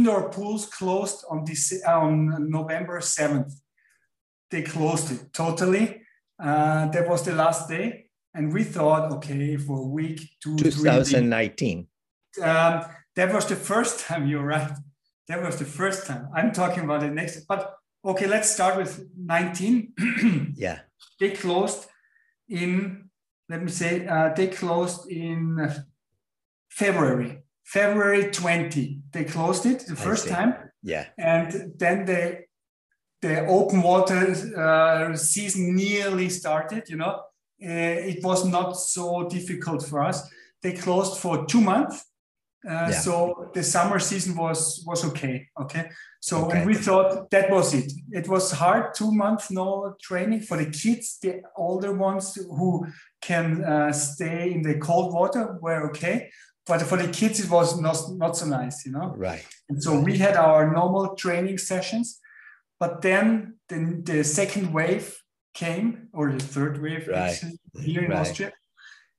indoor pools closed on this on November 7th. They closed it totally. Uh, that was the last day. And we thought, okay, for a week, two, 2019. Three, um, that was the first time, you're right. That was the first time. I'm talking about the next, but okay, let's start with 19. yeah. They closed in, let me say, uh, they closed in February. February 20, they closed it the first time. Yeah. And then the the open water uh, season nearly started, you know. Uh, it was not so difficult for us. They closed for two months. Uh, yeah. So the summer season was was okay. Okay. So okay. and we thought that was it. It was hard. Two months no training for the kids. The older ones who can uh, stay in the cold water were okay but for the kids it was not, not so nice you know right and so we had our normal training sessions but then the, the second wave came or the third wave right. here in right. austria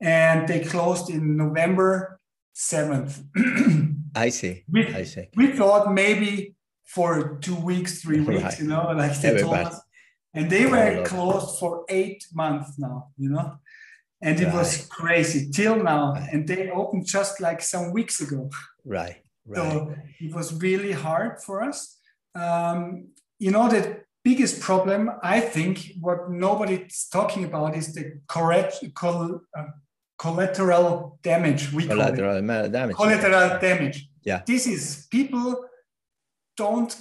and they closed in november 7th i see we, i see we thought maybe for two weeks three weeks right. you know like they Everybody. told us and they were closed for eight months now you know and it right. was crazy till now right. and they opened just like some weeks ago right, right. so it was really hard for us um, you know the biggest problem i think what nobody's talking about is the correct col, uh, collateral damage we collateral damage collateral damage yeah this is people don't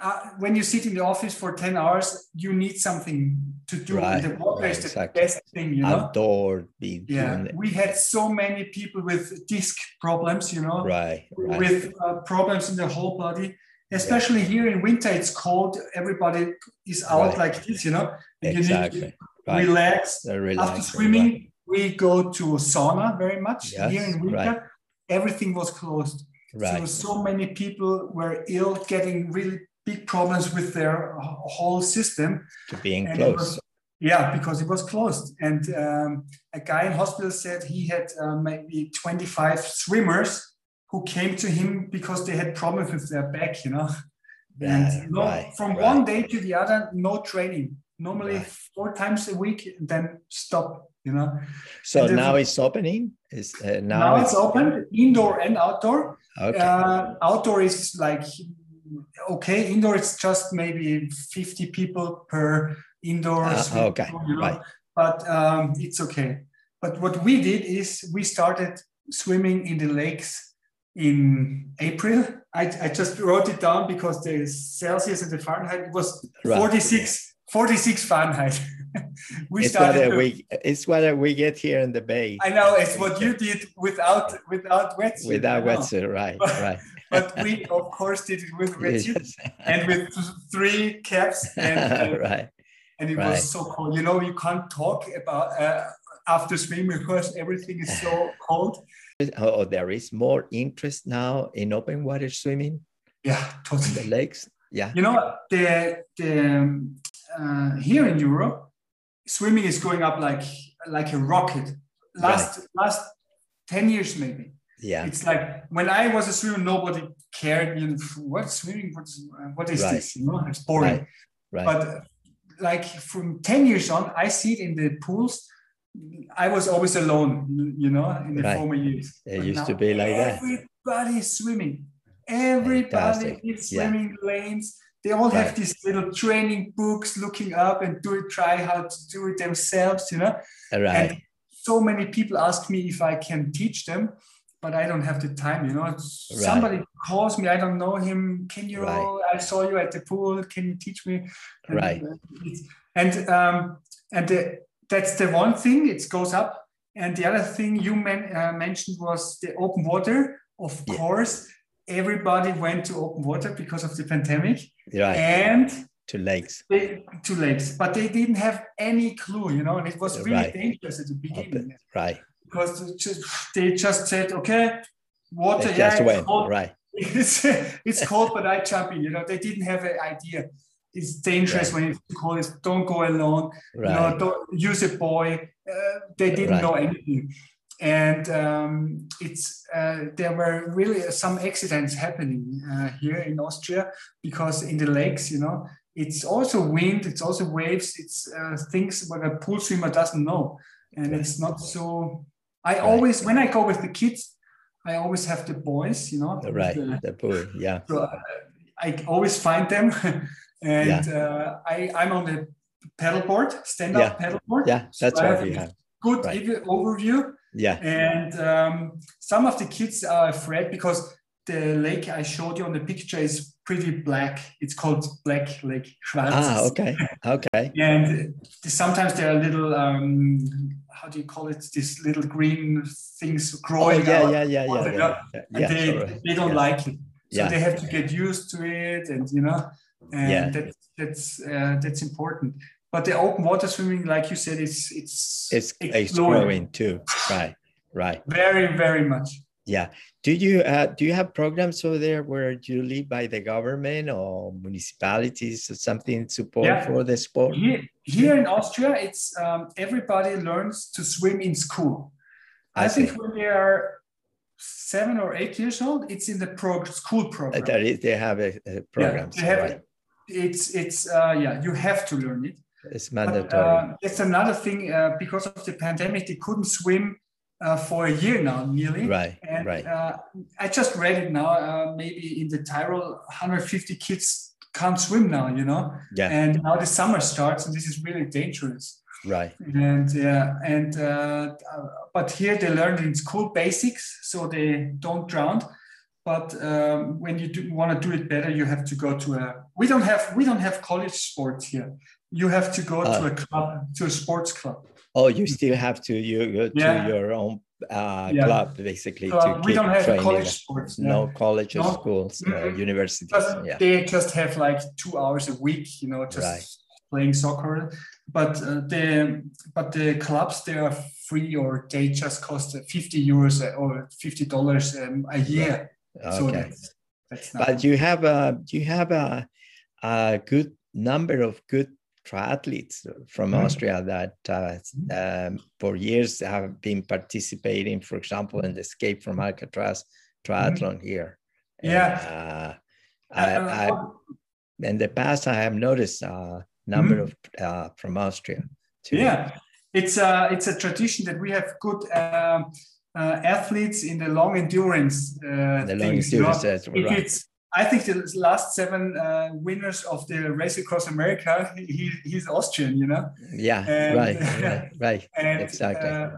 uh, when you sit in the office for 10 hours, you need something to do. Right, the water right, is the exactly. best thing, you know. Outdoor, be yeah. We had so many people with disc problems, you know, right, right. with uh, problems in the whole body. Especially yeah. here in winter, it's cold. Everybody is out right. like this, you know. And exactly. You need to relax. relax. After swimming, we go to sauna very much. Yes, here in winter, everything was closed. Right. So so many people were ill, getting really big problems with their whole system. To being and closed. Was, yeah, because it was closed. And um, a guy in hospital said he had uh, maybe 25 swimmers who came to him because they had problems with their back, you know. Yeah, and no, right, from right. one day to the other, no training. Normally Right. four times a week, then stop, you know. So And now it's opening. Is uh, now, Now it's open, indoor and outdoor. Okay. Uh, outdoor is like okay. Indoor it's just maybe 50 people per indoor. Ah, swimming okay, you know, right. But um, it's okay. But what we did is we started swimming in the lakes in April. I, I just wrote it down because the Celsius and the Fahrenheit was Right. 46, 46 Fahrenheit. we it's what started. uh, to- we it's what we get here in the bay. I know it's what you did without without wetsuit. Without wetsuit, right, But- right. But we of course did it with Yes. and with three caps and, uh, right. and it right. was so cold you know you can't talk about uh, after swimming because everything is so cold Oh, there is more interest now in open water swimming yeah in the totally lakes. Yeah. you know the the um, uh, here in europe swimming is going up like like a rocket last last 10 years maybe Yeah. it's like when i was a swimmer nobody cared you know, what's swimming what's what is Right. this you know it's boring Right. Right. But uh, like from 10 years on, I see it in the pools. I was always alone, you know, in the Right. former years. It But used to be like that. Everybody is swimming. Everybody Fantastic. is Yeah. swimming lanes. They all have these little training books looking up and do it, try how to do it themselves, you know. right. And so many people ask me if I can teach them, but I don't have the time, you know. Somebody calls me, I don't know him. Can you? Right. I saw you at the pool. Can you teach me? And, Right. uh, And um, and the, that's the one thing. It goes up. And the other thing you men, uh, mentioned was the open water. Of Yeah. course, everybody went to open water because of the pandemic, right. and to lakes. they, to lakes, but they didn't have any clue, you know. And it was really Right. dangerous at the beginning Right. Because they just, said, okay, water, It yeah, it's cold. Right. It's, it's cold, but I jump in. You know, they didn't have an idea. It's dangerous when it's cold. It's, don't go alone. You know, don't use a buoy. Uh, they didn't Right. know anything. and um, it's uh, there were really some accidents happening uh, here in Austria because in the lakes, you know, it's also wind, it's also waves, it's uh, things what a pool swimmer doesn't know, and it's not so. I always when I go with the kids, I always have the buoys, you know, right, the, the pool, yeah. So uh, I always find them, and yeah. Uh, I I'm on the paddleboard, stand up yeah. paddleboard. Yeah, that's so what we have. Good right. overview yeah. And um, some of the kids are afraid because the lake I showed you on the picture is pretty black. It's called Black Lake Schwarz. Ah, okay. Okay. and sometimes there are little, um, how do you call it? These little green things growing oh, yeah, out. Yeah, yeah, yeah, yeah, yeah. And yeah, they, sure. they don't yeah. like it. So yeah. they have to get used to it and, you know, and yeah. that, that's, uh, that's important but the open water swimming, like you said, it's it's it's, it's growing too. Right, right. Very, very much. Yeah. Do you uh, do you have programs over there where you live by the government or municipalities or something support yeah. for the sport? Here, here in Austria, it's um, everybody learns to swim in school. I, I think when they are seven or eight years old, it's in the pro- school program. That is, they have a, a program. Yeah, they have right. It's it's uh, yeah, you have to learn it. It's mandatory. But, uh, it's another thing uh, because of the pandemic, they couldn't swim uh, for a year now, nearly. Right. And, right. Uh, I just read it now. Uh, maybe in the Tyrol, 150 kids can't swim now. You know. Yeah. And now the summer starts, and this is really dangerous. Right. And yeah, and uh, but here they learn in school basics, so they don't drown but um, when you do want to do it better you have to go to a we don't have we don't have college sports here you have to go uh, to a club, to a sports club. Oh, you still have to you go to your own uh, yeah. club basically so, to we don't have training. college sports. No college no. schools, mm-hmm. uh, universities. Yeah. They just have like two hours a week, you know, just right. playing soccer. But uh, the but the clubs they are free or they just cost 50 euros or 50 dollars um, a year. Okay. So that's, that's but you have a you have a, a good number of good triathletes from mm-hmm. Austria that uh, um, for years have been participating, for example, in the Escape from Alcatraz triathlon mm-hmm. here. Yeah. And, uh, I, I, in the past, I have noticed a number mm-hmm. of uh, from Austria too. Yeah, it's a it's a tradition that we have good. Um, uh, athletes in the long endurance uh, the long things, endurance, you know? right. it's I think the last seven uh, winners of the race across America, he, he's Austrian, you know. Yeah, and, right, right, right, and, exactly. Uh,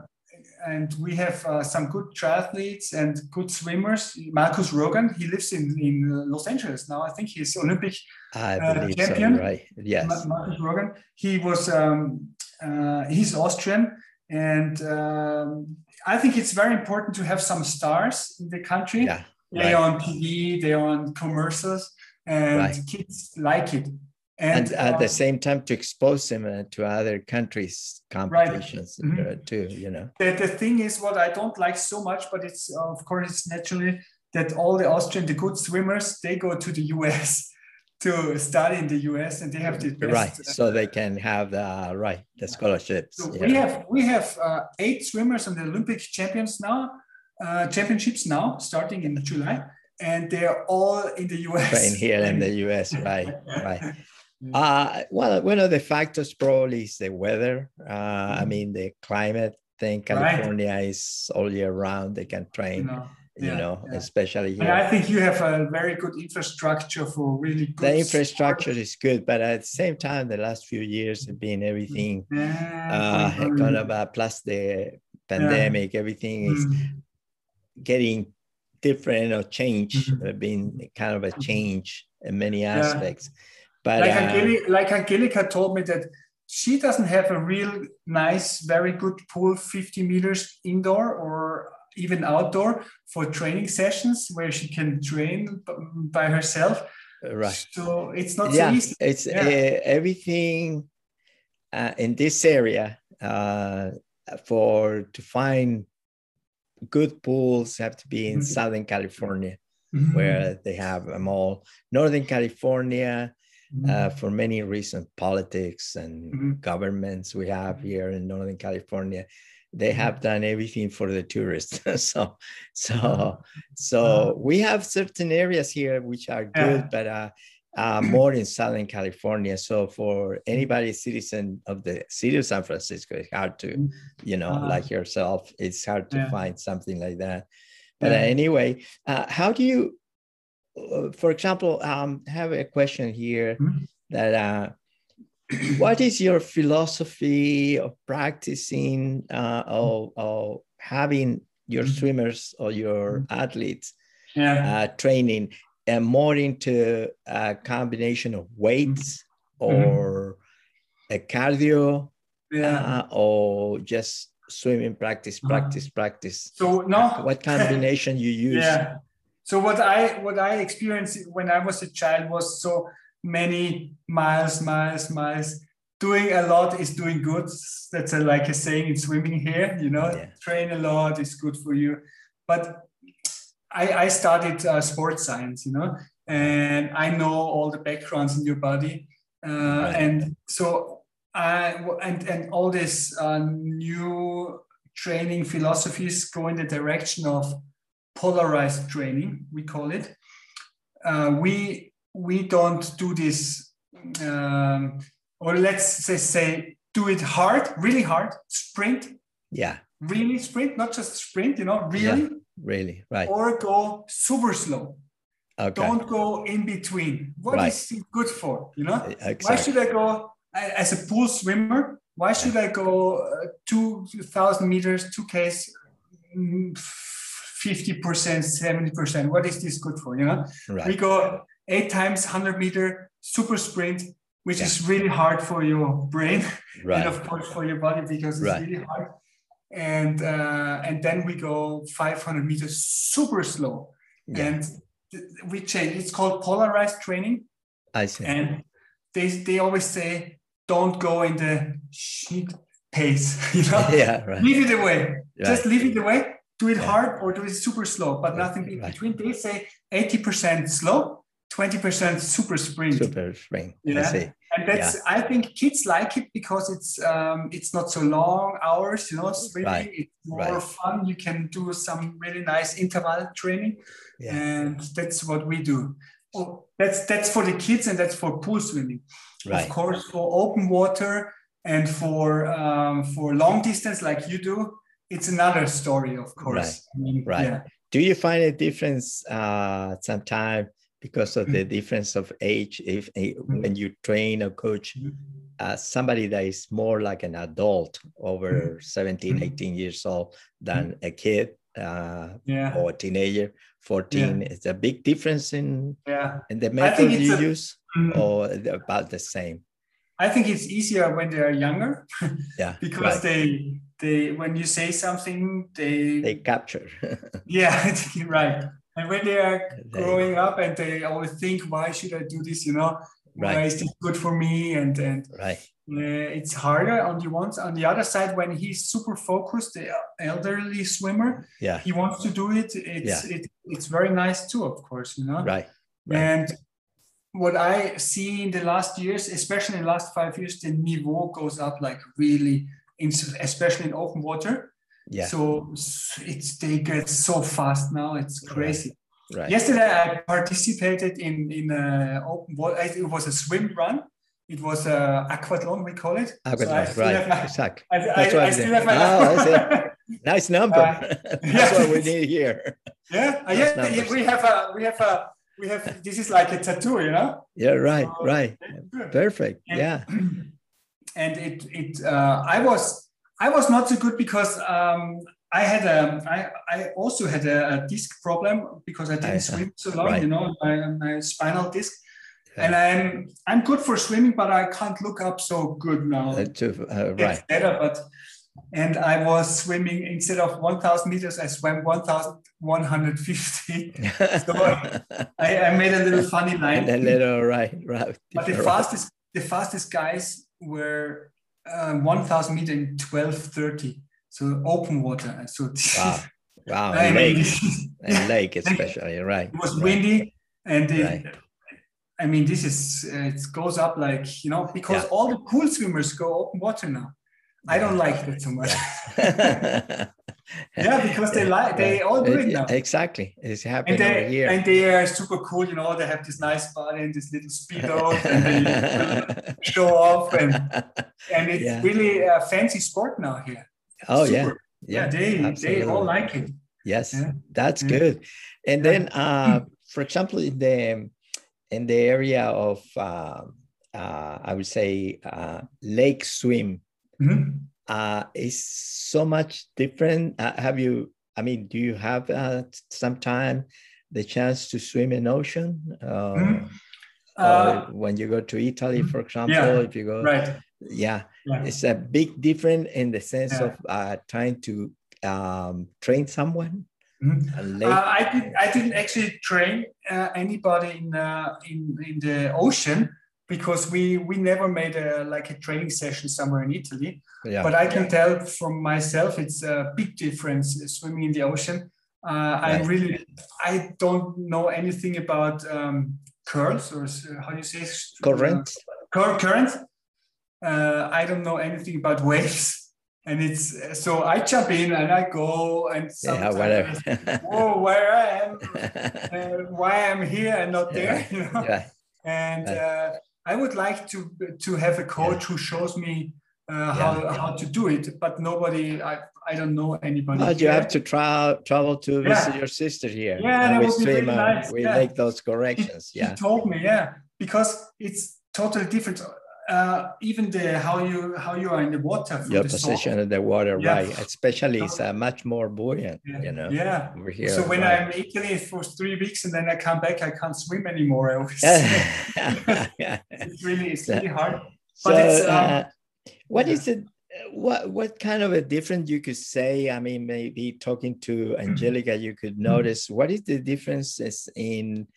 and we have uh, some good triathletes and good swimmers. Markus Rogan, he lives in, in Los Angeles now. I think he's Olympic I uh, believe champion. So, right? Yes. Markus Rogan. He was. Um, uh, he's Austrian, and um, I think it's very important to have some stars in the country. Yeah they right. on TV, they on commercials, and right. kids like it. And, and at um, the same time, to expose them uh, to other countries' competitions right. mm-hmm. too. You know. The, the thing is, what I don't like so much, but it's uh, of course it's naturally that all the Austrian, the good swimmers, they go to the US to study in the US, and they have the best, right, so they can have the right the scholarships. So yeah. we have we have uh, eight swimmers and the Olympic champions now uh, championships now, starting in July, and they're all in the US. Train here in the US, right? right. Uh, well, one of the factors probably is the weather. Uh, I mm-hmm. mean, the climate thing. California right. is all year round. They can train. You know, you yeah, know yeah. especially here. And I think you have a very good infrastructure for really good. The infrastructure sport. is good, but at the same time, the last few years have been everything yeah, uh, kind of uh, plus the pandemic. Everything is mm getting different or change, mm-hmm. Uh, been kind of a mm-hmm. change in many aspects. Yeah. But like, uh, Angelica, like Angelica told me that she doesn't have a real nice, very good pool, 50 meters indoor or even outdoor for training sessions where she can train by herself. Right. So it's not yeah, so easy. It's yeah. uh, everything uh, in this area uh, for to find good pools have to be in mm-hmm. Southern California, mm-hmm. where they have them all. Northern California, mm-hmm. uh, for many reasons, politics and mm-hmm. governments we have here in Northern California, they have done everything for the tourists. so, so, so we have certain areas here which are good, yeah. but uh, uh, more in Southern California. So for anybody citizen of the city of San Francisco, it's hard to, you know, uh, like yourself, it's hard to yeah. find something like that. But yeah. anyway, uh, how do you, uh, for example, um, have a question here mm-hmm. that uh, what is your philosophy of practicing uh, of, of having your mm-hmm. swimmers or your mm-hmm. athletes yeah. uh, training and more into a combination of weights mm-hmm. or a cardio yeah. uh, or just swimming practice uh-huh. practice practice so no what combination you use yeah so what i what i experienced when i was a child was so many miles, miles, miles. Doing a lot is doing good. That's a, like a saying in swimming here, you know, yeah. train a lot is good for you. But I, I studied uh, sports science, you know, and I know all the backgrounds in your body. Uh, right. And so I, and, and all these uh, new training philosophies go in the direction of polarized training, we call it. Uh, we we don't do this, um, or let's say, say, do it hard, really hard, sprint. Yeah. Really sprint, not just sprint, you know, really. Yeah, really, right. Or go super slow. Okay. Don't go in between. What right. is it good for? You know, exactly. why should I go as a pool swimmer? Why should I go uh, 2,000 meters, 2Ks, 50%, 70%? What is this good for? You know, right. we go eight times 100 meter super sprint, which yeah. is really hard for your brain right. and of course for your body because it's right. really hard. And uh, and then we go 500 meters super slow, yeah. and we change. It's called polarized training. I see. And they they always say don't go in the sheet pace. You know, yeah, right. leave it away. Right. Just leave it away. Do it yeah. hard or do it super slow, but nothing in between. They say 80% slow 20% super sprint. Super sprint. Yeah. And that's yeah. I think kids like it because it's um, it's not so long hours, you know, swimming. Right. It's more right. fun. You can do some really nice interval training. Yeah. And that's what we do. Oh, that's that's for the kids and that's for pool swimming. Right. Of course, for open water and for um, for long distance like you do, it's another story, of course. Right. I mean, right. Yeah. Do you find a difference uh, sometimes because of the mm-hmm. difference of age. If, mm-hmm. when you train a coach, mm-hmm. uh, somebody that is more like an adult over 17, 18 years old than a kid uh, yeah. or a teenager, 14, yeah. it's a big difference in, yeah. in the method you a, use or about the same. I think it's easier when they are younger. yeah. because right. they they when you say something they they capture. yeah, right and when they are growing up and they always think why should i do this you know right. why is this good for me and and right uh, it's harder on the ones on the other side when he's super focused the elderly swimmer yeah he wants to do it it's yeah. it, it's very nice too of course you know right, right. and what I see in the last years, especially in the last five years, the niveau goes up like really, in, especially in open water. Yeah. So it's they get so fast now. It's crazy. Right. right. Yesterday I participated in in a open water. It was a swim run. It was a aquathlon. We call it. Aquathlon, so right? My, exactly. I, That's I, I, I still have my. Oh, nice number. Uh, That's yeah. what we need here. Yeah, uh, yeah, yeah. We have a we have a we have. This is like a tattoo, you know. Yeah. Right. So, right. Perfect. And, yeah. And it it uh, I was I was not so good because um, I had a I, I also had a, a disc problem because I didn't swim so long, right. you know, my, my spinal disc. Yeah. And I'm I'm good for swimming, but I can't look up so good now. Uh, to, uh, right. better, but and I was swimming instead of 1,000 meters, I swam 1,150. so I, I, made a little funny line. a little right, right. But the fastest the fastest guys were uh, 1000 meter in 1230 so open water. So wow. Wow and lake. And lake especially right. It was windy and it, right. i mean this is uh, it goes up like you know because yeah. all the pool swimmers go open water now. I don't like it so much. yeah, because they like they all do it now. Exactly, it's happening and they, over here. And they are super cool. You know, they have this nice body and this little speedo, and they show off, and and it's yeah. really a fancy sport now here. Oh super. yeah. yeah, yeah, they Absolutely. they all like it. Yes, yeah. that's good. And then, uh, for example, in the in the area of uh, uh, I would say uh, lake swim. Mm-hmm uh, is so much different. Uh, have you, I mean, do you have uh, sometime the chance to swim in ocean? Uh, mm-hmm. Uh, when you go to Italy, for example, yeah, if you go, right. yeah, yeah, it's a big difference in the sense yeah. of uh, trying to um, train someone. Mm-hmm. Uh, I did. I didn't actually train uh, anybody in, uh, in in the ocean because we we never made a like a training session somewhere in Italy. Yeah. But I can yeah. tell from myself it's a big difference swimming in the ocean. Uh, right. I really I don't know anything about um, curls or how do you say current uh, current. Uh, I don't know anything about waves. And it's so I jump in and I go and yeah, whatever. oh, where I am, uh, why I'm here and not there, you know. Yeah. And uh, I would like to to have a coach yeah. who shows me uh, how yeah. how to do it, but nobody. I I don't know anybody. But you have to try, travel to yeah. visit your sister here. Yeah, and we swim. Really nice. We make those corrections. He, yeah, he told me. Yeah, because it's totally different. Uh, even the how you how you are in the water. Your the position salt. in the water, yeah. right? Especially it's uh, much more buoyant. Yeah. You know. Yeah. Over here. So when right. I'm in Italy for three weeks and then I come back, I can't swim anymore. I always. it's really it's really hard. But so, it's. Um, uh, what is it? What what kind of a difference you could say? I mean, maybe talking to Angelica, you could notice what is the differences in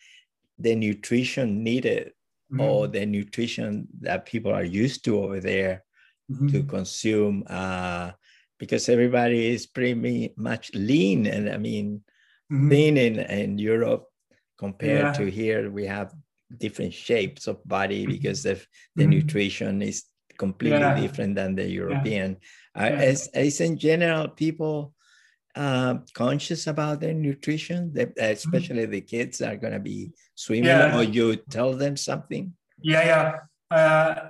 the nutrition needed mm-hmm. or the nutrition that people are used to over there mm-hmm. to consume uh, because everybody is pretty much lean and i mean mm-hmm. lean in, in europe compared yeah. to here we have different shapes of body mm-hmm. because of the mm-hmm. nutrition is completely yeah. different than the european yeah. Uh, as, as in general people uh, conscious about their nutrition, they, mm-hmm. especially the kids are going to be swimming, yeah. or you tell them something? Yeah, yeah. Uh,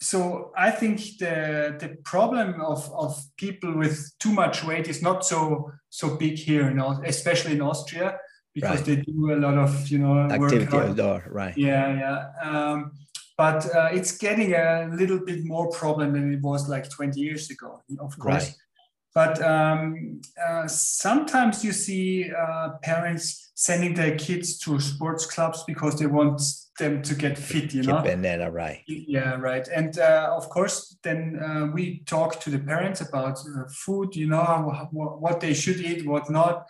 so I think the the problem of, of people with too much weight is not so so big here, know, especially in Austria, because right. they do a lot of you know activity outdoor, right? Yeah, yeah. Um, but uh, it's getting a little bit more problem than it was like 20 years ago, of course. Right. But um, uh, sometimes you see uh, parents sending their kids to sports clubs because they want them to get fit, you know. Banana, right? Yeah, right. And uh, of course, then uh, we talk to the parents about uh, food, you know, what they should eat, what not.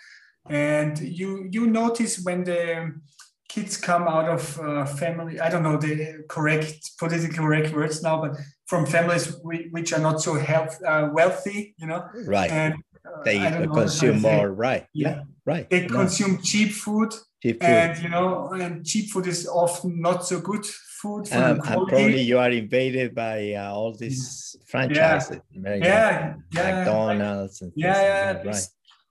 And you you notice when the kids come out of uh, family, I don't know the correct politically correct words now, but from families which are not so health uh, wealthy, you know. Right. And uh, they consume more. Right. Yeah. yeah. Right. They consume cheap food. Cheap food. And you know, and cheap food is often not so good food. For um, and probably you are invaded by uh, all these franchises. Yeah. Yeah. yeah. McDonald's and yeah, yeah. Like right.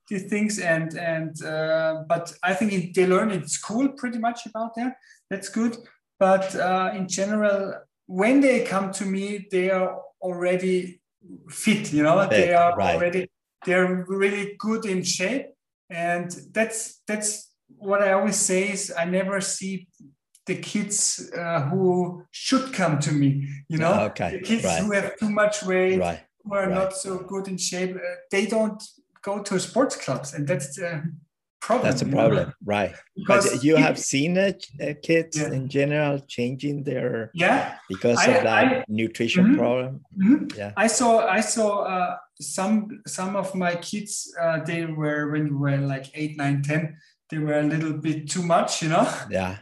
These things and and uh, but I think they learn in school pretty much about that. That's good. But uh, in general, when they come to me, they are already fit, you know, they are right. already, they're really good in shape. And that's, that's what I always say is I never see the kids uh, who should come to me, you know, ah, okay. the kids right. who have too much weight, right. who are not so good in shape, uh, they don't go to sports clubs. And that's, uh, problem. That's a problem, know? right? Because but you have seen it, uh, kids yeah. in general changing their yeah because I, of that I, nutrition mm-hmm, problem. Mm-hmm. Yeah, I saw I saw uh, some some of my kids. Uh, they were when we were like eight, nine, ten. They were a little bit too much, you know. Yeah.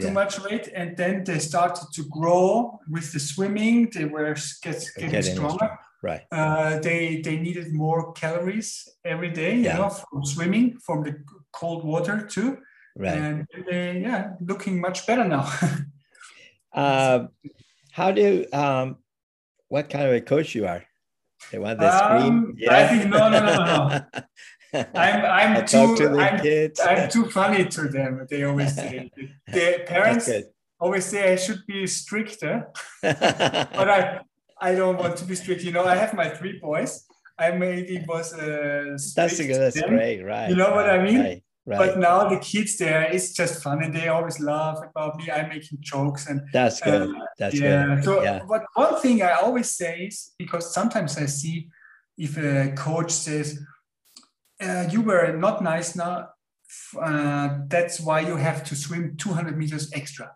Too yeah. much weight, and then they started to grow with the swimming. They were get, getting, getting stronger. Right uh, they they needed more calories every day you know from swimming from the cold water too. Right. And they, yeah, looking much better now. uh, how do, um, what kind of a coach you are? The one that um, scream? Yeah. I think no, no, no, no. I'm I'm too to I'm, kids. I'm too funny to them. They always say the parents always say I should be stricter, but I I don't want to be strict. You know, I have my three boys. I maybe was uh, that's that's great, right? You know right, what I mean? Right, right. But now the kids there, it's just fun, and they always laugh about me. I'm making jokes, and that's good. Uh, that's yeah. Good. So, yeah. but one thing I always say is because sometimes I see if a coach says uh, you were not nice now. Uh, that's why you have to swim 200 meters extra.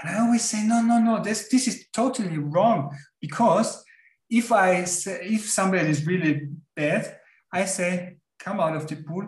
And I always say, no, no, no, this, this is totally wrong. Because if I say, if somebody is really bad, I say, come out of the pool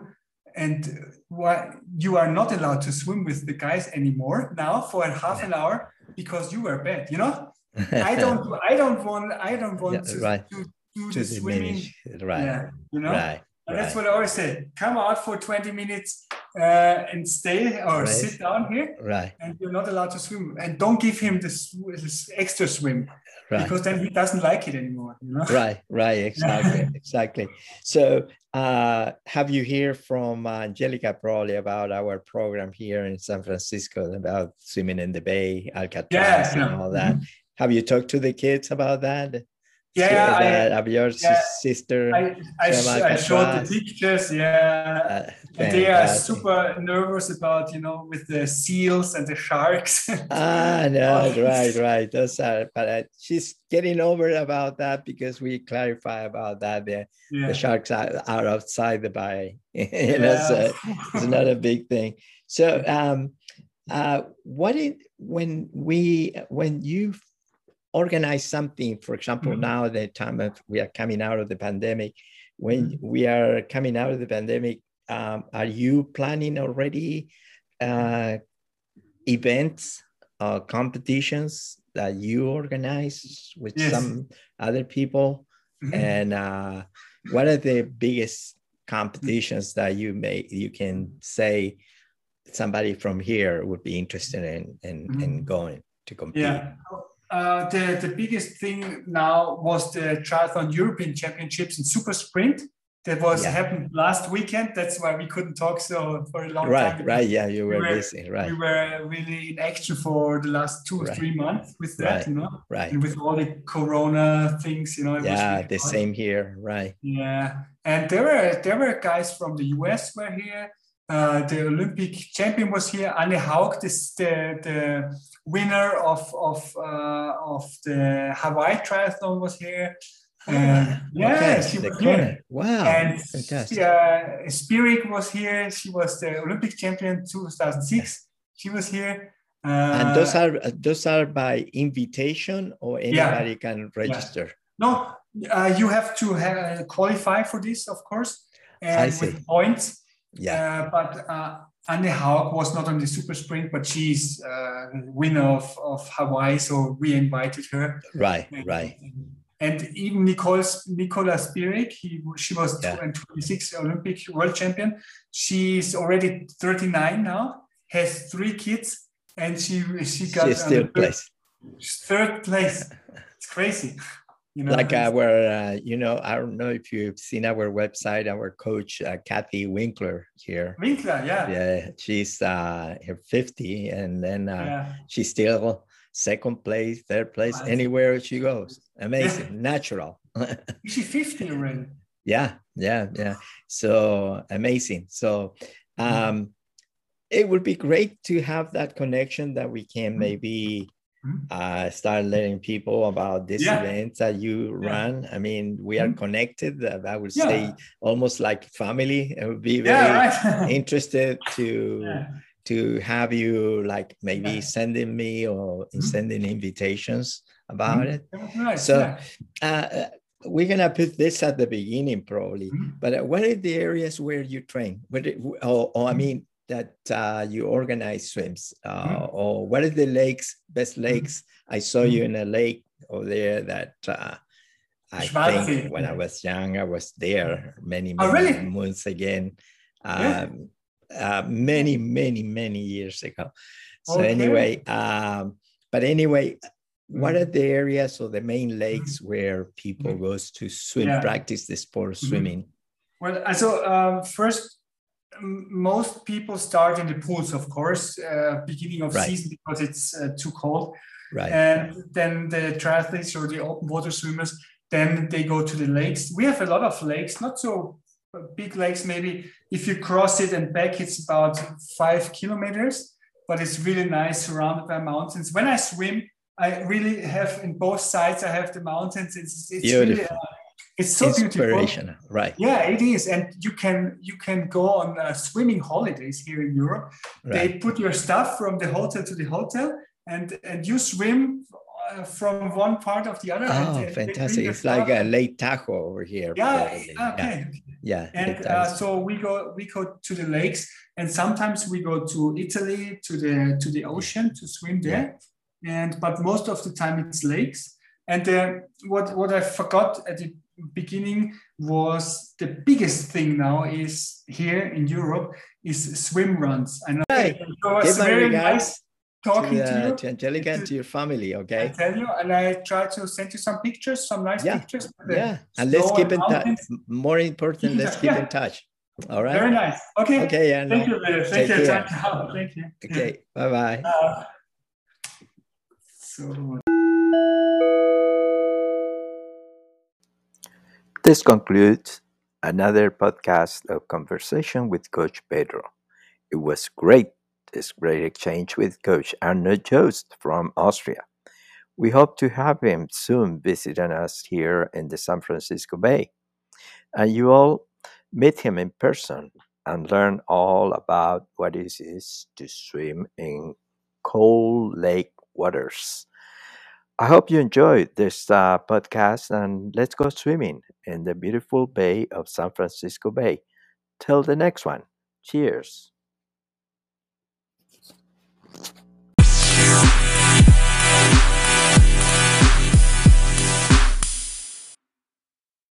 and why you are not allowed to swim with the guys anymore now for a half an hour because you were bad, you know? I don't I don't want I don't want yeah, to, right. to do to the swimming. Right. Yeah, you know? Right. Right. That's what I always say. Come out for 20 minutes uh, and stay or right. sit down here. Right. And you're not allowed to swim. And don't give him this, this extra swim. Right. Because then he doesn't like it anymore. You know? Right, right, exactly, exactly. So, uh, have you heard from Angelica probably about our program here in San Francisco about swimming in the bay, Alcatraz, yeah, and all that? Mm-hmm. Have you talked to the kids about that? Yeah, I, of your yeah, sister. I, I, I showed the pictures. Yeah, uh, they are super nervous about you know with the seals and the sharks. ah, no, right, right. Those are, but uh, she's getting over about that because we clarify about that. The, yeah. the sharks are, are outside the bay. you yeah. know, so it's not a big thing. So, um, uh, what it when we when you organize something, for example, mm-hmm. now the time of we are coming out of the pandemic, when mm-hmm. we are coming out of the pandemic, um, are you planning already uh, events, uh, competitions that you organize with yes. some other people? Mm-hmm. And uh, what are the biggest competitions that you may you can say somebody from here would be interested in in, in mm-hmm. going to compete? Yeah. Uh, the, the biggest thing now was the triathlon European Championships in super sprint that was yeah. happened last weekend. That's why we couldn't talk so for a long right, time. Right, right, yeah, you were, we were, busy, right? We were really in action for the last two or right. three months with that, right. you know, right? And with all the Corona things, you know. yeah, really the hard. same here, right? Yeah, and there were there were guys from the US were here. Uh, the Olympic champion was here. Anne Haug, this the, the winner of of uh, of the Hawaii triathlon was here. Uh, yeah, she was here. Wow, and fantastic. Uh, Spirig was here. She was the Olympic champion 2006. She was here. Uh, and those are those are by invitation, or anybody yeah. can register. Yeah. No, uh, you have to have, qualify for this, of course, and with points. Yeah. Uh, but uh, Anne Haug was not on the super sprint, but she's uh, winner of, of Hawaii, so we invited her. Right, and, right. And even Nicole, Nicola Spirig, he, she was yeah. 26 Olympic world champion. She's already 39 now, has three kids, and she she got she's third place. Third place. It's crazy you know like our uh, you know i don't know if you've seen our website our coach uh, kathy winkler here winkler yeah yeah she's uh 50 and then uh, yeah. she's still second place third place anywhere she goes amazing yeah. natural she's 50 already yeah yeah yeah so amazing so mm-hmm. um mm-hmm. it would be great to have that connection that we can mm-hmm. maybe Mm-hmm. uh, start letting people about these yeah. events that you yeah. run. I mean, we are mm-hmm. connected. Uh, I would yeah. say almost like family. I would be very right. interested to to have you like maybe sending me or mm-hmm. sending invitations about it. so. Uh, we're gonna put this at the beginning probably, but uh, what are the areas where you train? Where, or, or I mean, that uh, you organize swims uh, mm-hmm. or what are the lakes best mm-hmm. lakes i saw you mm-hmm. in a lake over there that uh, i think when i was young i was there many, many oh, really? months again um, yeah. Uh, many many many years ago so okay. anyway um, but anyway what are the areas or the main lakes where people goes to swim yeah. practice the sport of swimming well so um, first most people start in the pools of course uh, beginning of right. season because it's uh, too cold. Right. And then the triathletes or the open water swimmers then they go to the lakes. We have a lot of lakes not so big lakes maybe if you cross it and back it's about five kilometers but it's really nice surrounded by mountains. When i swim i really have in both sides i have the mountains. It's, it's really uh, it's so beautiful right yeah it is and you can you can go on uh, swimming holidays here in europe right. they put your stuff from the hotel to the hotel and and you swim uh, from one part of the other. Oh, and, fantastic! It's like a Lake Tahoe over here. Yeah, okay. Yeah, yeah. and uh, so we go we go to the lakes, and sometimes we go to Italy to the to the ocean to swim there, yeah. and but most of the time it's lakes. And uh, what what I forgot at the beginning was the biggest thing now is here in Europe is swim runs. I know hey, it was very nice talking to, uh, to you. To Angelica and to your family, okay? I tell you, and I try to send you some pictures, some nice yeah. pictures. Yeah, and let's keep in touch. More important, let's keep yeah. in touch. All right. Very nice. Okay. Okay. Yeah. Thank you. Thank you. Thank you. Okay. Bye bye. Uh, so. This concludes another podcast of conversation with Coach Pedro. It was great this great exchange with Coach Arno Joast from Austria. We hope to have him soon visiting us here in the San Francisco Bay. And you all meet him in person and learn all about what it is to swim in cold lake waters. I hope you enjoyed this uh, podcast and let's go swimming in the beautiful bay of San Francisco Bay. Till the next one, cheers.